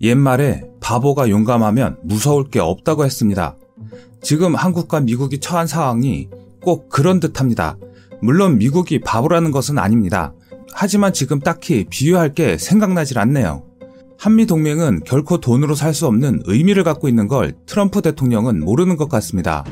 옛말에 바보가 용감하면 무서울 게 없다고 했습니다. 지금 한국과 미국이 처한 상황이 꼭 그런 듯 합니다. 물론 미국이 바보라는 것은 아닙니다. 하지만 지금 딱히 비유할 게 생각나질 않네요. 한미 동맹은 결코 돈으로 살 수 없는 의미를 갖고 있는 걸 트럼프 대통령은 모르는 것 같습니다.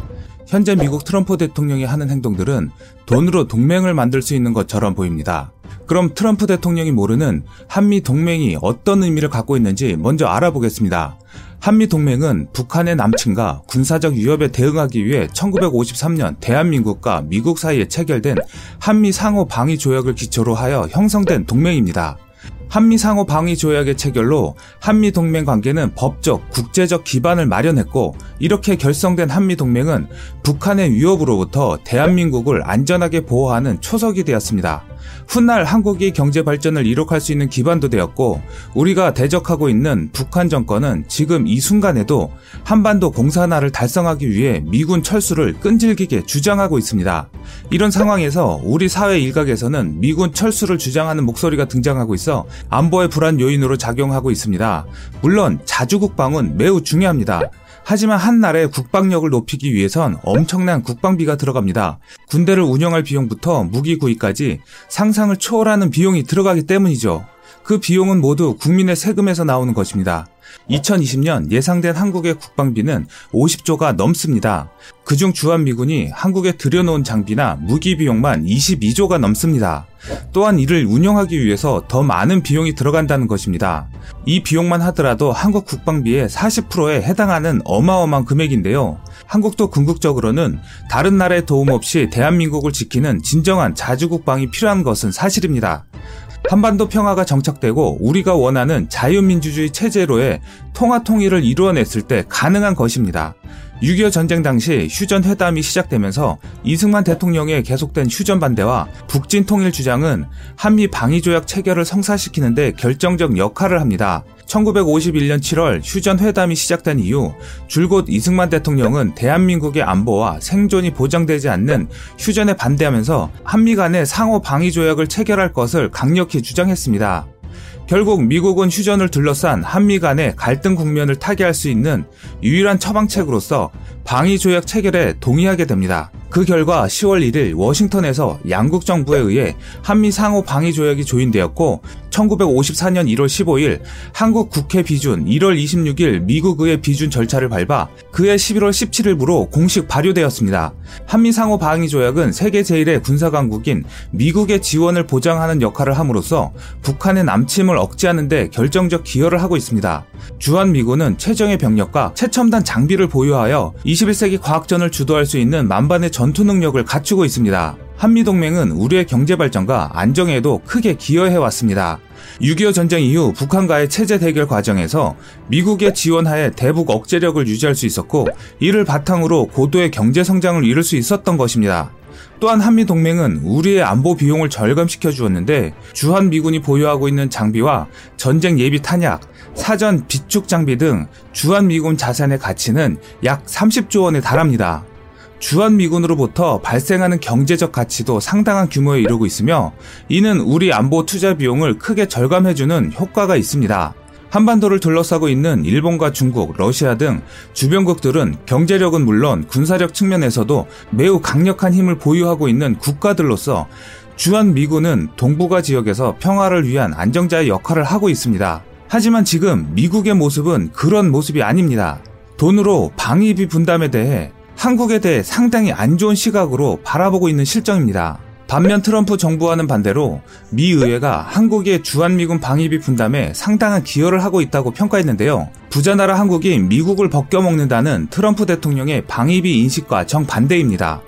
현재 미국 트럼프 대통령이 하는 행동들은 돈으로 동맹을 만들 수 있는 것처럼 보입니다. 그럼 트럼프 대통령이 모르는 한미 동맹이 어떤 의미를 갖고 있는지 먼저 알아보겠습니다. 한미 동맹은 북한의 남침과 군사적 위협에 대응하기 위해 1953년 대한민국과 미국 사이에 체결된 한미 상호 방위 조약을 기초로 하여 형성된 동맹입니다. 한미 상호 방위 조약의 체결로 한미 동맹 관계는 법적, 국제적 기반을 마련했고 이렇게 결성된 한미 동맹은 북한의 위협으로부터 대한민국을 안전하게 보호하는 초석이 되었습니다. 훗날 한국이 경제 발전을 이룩할 수 있는 기반도 되었고 우리가 대적하고 있는 북한 정권은 지금 이 순간에도 한반도 공산화를 달성하기 위해 미군 철수를 끈질기게 주장하고 있습니다. 이런 상황에서 우리 사회 일각에서는 미군 철수를 주장하는 목소리가 등장하고 있어 안보의 불안 요인으로 작용하고 있습니다. 물론 자주국방은 매우 중요합니다. 하지만 한 나라의 국방력을 높이기 위해선 엄청난 국방비가 들어갑니다. 군대를 운영할 비용부터 무기 구입까지 상상을 초월하는 비용이 들어가기 때문이죠. 그 비용은 모두 국민의 세금에서 나오는 것입니다. 2020년 예상된 한국의 국방비는 50조가 넘습니다. 그중 주한미군이 한국에 들여놓은 장비나 무기 비용만 22조가 넘습니다. 또한 이를 운영하기 위해서 더 많은 비용이 들어간다는 것입니다. 이 비용만 하더라도 한국 국방비의 40%에 해당하는 어마어마한 금액인데요. 한국도 궁극적으로는 다른 나라의 도움 없이 대한민국을 지키는 진정한 자주국방이 필요한 것은 사실입니다. 한반도 평화가 정착되고 우리가 원하는 자유민주주의 체제로의 통화 통일을 이루어냈을 때 가능한 것입니다. 6.25 전쟁 당시 휴전 회담이 시작되면서 이승만 대통령의 계속된 휴전 반대와 북진 통일 주장은 한미 방위 조약 체결을 성사시키는데 결정적 역할을 합니다. 1951년 7월 휴전 회담이 시작된 이후 줄곧 이승만 대통령은 대한민국의 안보와 생존이 보장되지 않는 휴전에 반대하면서 한미 간의 상호 방위 조약을 체결할 것을 강력히 주장했습니다. 결국 미국은 휴전을 둘러싼 한미 간의 갈등 국면을 타개할 수 있는 유일한 처방책으로서 방위조약 체결에 동의하게 됩니다. 그 결과 10월 1일 워싱턴에서 양국 정부에 의해 한미 상호 방위 조약이 조인되었고 1954년 1월 15일 한국 국회 비준 1월 26일 미국 의회 비준 절차를 밟아 그해 11월 17일부로 공식 발효되었습니다. 한미 상호 방위 조약은 세계 제1의 군사 강국인 미국의 지원을 보장하는 역할을 함으로써 북한의 남침을 억제하는 데 결정적 기여를 하고 있습니다. 주한 미군은 최정의 병력과 최첨단 장비를 보유하여 21세기 과학전을 주도할 수 있는 만반의 전투 능력을 갖추고 있습니다. 한미동맹은 우리의 경제 발전과 안정에도 크게 기여해 왔습니다. 6.25 전쟁 이후 북한과의 체제 대결 과정에서 미국의 지원하에 대북 억제력을 유지할 수 있었고 이를 바탕으로 고도의 경제 성장을 이룰 수 있었던 것입니다. 또한 한미 동맹은 우리의 안보 비용을 절감시켜 주었는데 주한 미군이 보유하고 있는 장비와 전쟁 예비 탄약, 사전 비축 장비 등 주한 미군 자산의 가치는 약 30조 원에 달합니다. 주한미군으로부터 발생하는 경제적 가치도 상당한 규모에 이르고 있으며 이는 우리 안보 투자 비용을 크게 절감해주는 효과가 있습니다. 한반도를 둘러싸고 있는 일본과 중국, 러시아 등 주변국들은 경제력은 물론 군사력 측면에서도 매우 강력한 힘을 보유하고 있는 국가들로서 주한 미군은 동북아 지역에서 평화를 위한 안정자의 역할을 하고 있습니다. 하지만 지금 미국의 모습은 그런 모습이 아닙니다. 돈으로 방위비 분담에 대해 한국에 대해 상당히 안 좋은 시각으로 바라보고 있는 실정입니다. 반면 트럼프 정부와는 반대로 미 의회가 한국의 주한미군 방위비 분담에 상당한 기여를 하고 있다고 평가했는데요. 부자 나라 한국이 미국을 벗겨먹는다는 트럼프 대통령의 방위비 인식과 정반대입니다.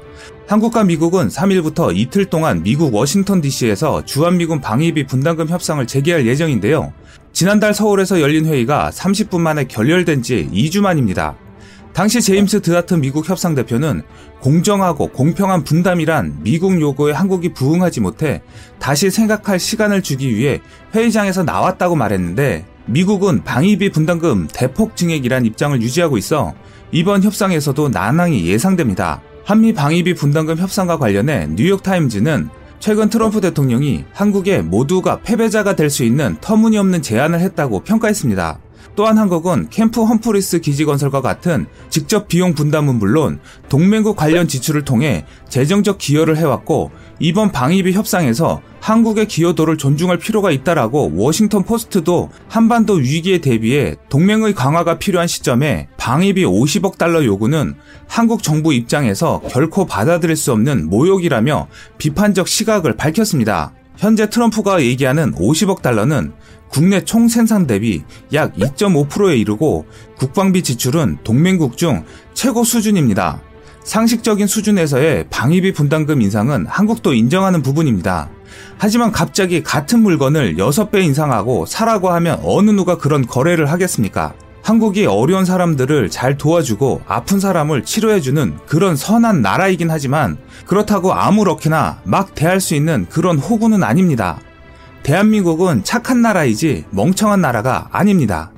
한국과 미국은 3일부터 이틀 동안 미국 워싱턴 DC에서 주한미군 방위비 분담금 협상을 재개할 예정인데요. 지난달 서울에서 열린 회의가 30분 만에 결렬된 지 2주 만입니다. 당시 제임스 드하튼 미국 협상 대표는 공정하고 공평한 분담이란 미국 요구에 한국이 부응하지 못해 다시 생각할 시간을 주기 위해 회의장에서 나왔다고 말했는데 미국은 방위비 분담금 대폭 증액이란 입장을 유지하고 있어 이번 협상에서도 난항이 예상됩니다. 한미 방위비 분담금 협상과 관련해 뉴욕타임즈는 최근 트럼프 대통령이 한국에 모두가 패배자가 될 수 있는 터무니없는 제안을 했다고 평가했습니다. 또한 한국은 캠프 험프리스 기지 건설과 같은 직접 비용 분담은 물론 동맹국 관련 지출을 통해 재정적 기여를 해왔고 이번 방위비 협상에서 한국의 기여도를 존중할 필요가 있다라고 워싱턴 포스트도 한반도 위기에 대비해 동맹의 강화가 필요한 시점에 방위비 50억 달러 요구는 한국 정부 입장에서 결코 받아들일 수 없는 모욕이라며 비판적 시각을 밝혔습니다. 현재 트럼프가 얘기하는 50억 달러는 국내 총 생산 대비 약 2.5%에 이르고 국방비 지출은 동맹국 중 최고 수준입니다. 상식적인 수준에서의 방위비 분담금 인상은 한국도 인정하는 부분입니다. 하지만 갑자기 같은 물건을 6배 인상하고 사라고 하면 어느 누가 그런 거래를 하겠습니까? 한국이 어려운 사람들을 잘 도와주고 아픈 사람을 치료해주는 그런 선한 나라이긴 하지만 그렇다고 아무렇게나 막 대할 수 있는 그런 호구는 아닙니다. 대한민국은 착한 나라이지 멍청한 나라가 아닙니다.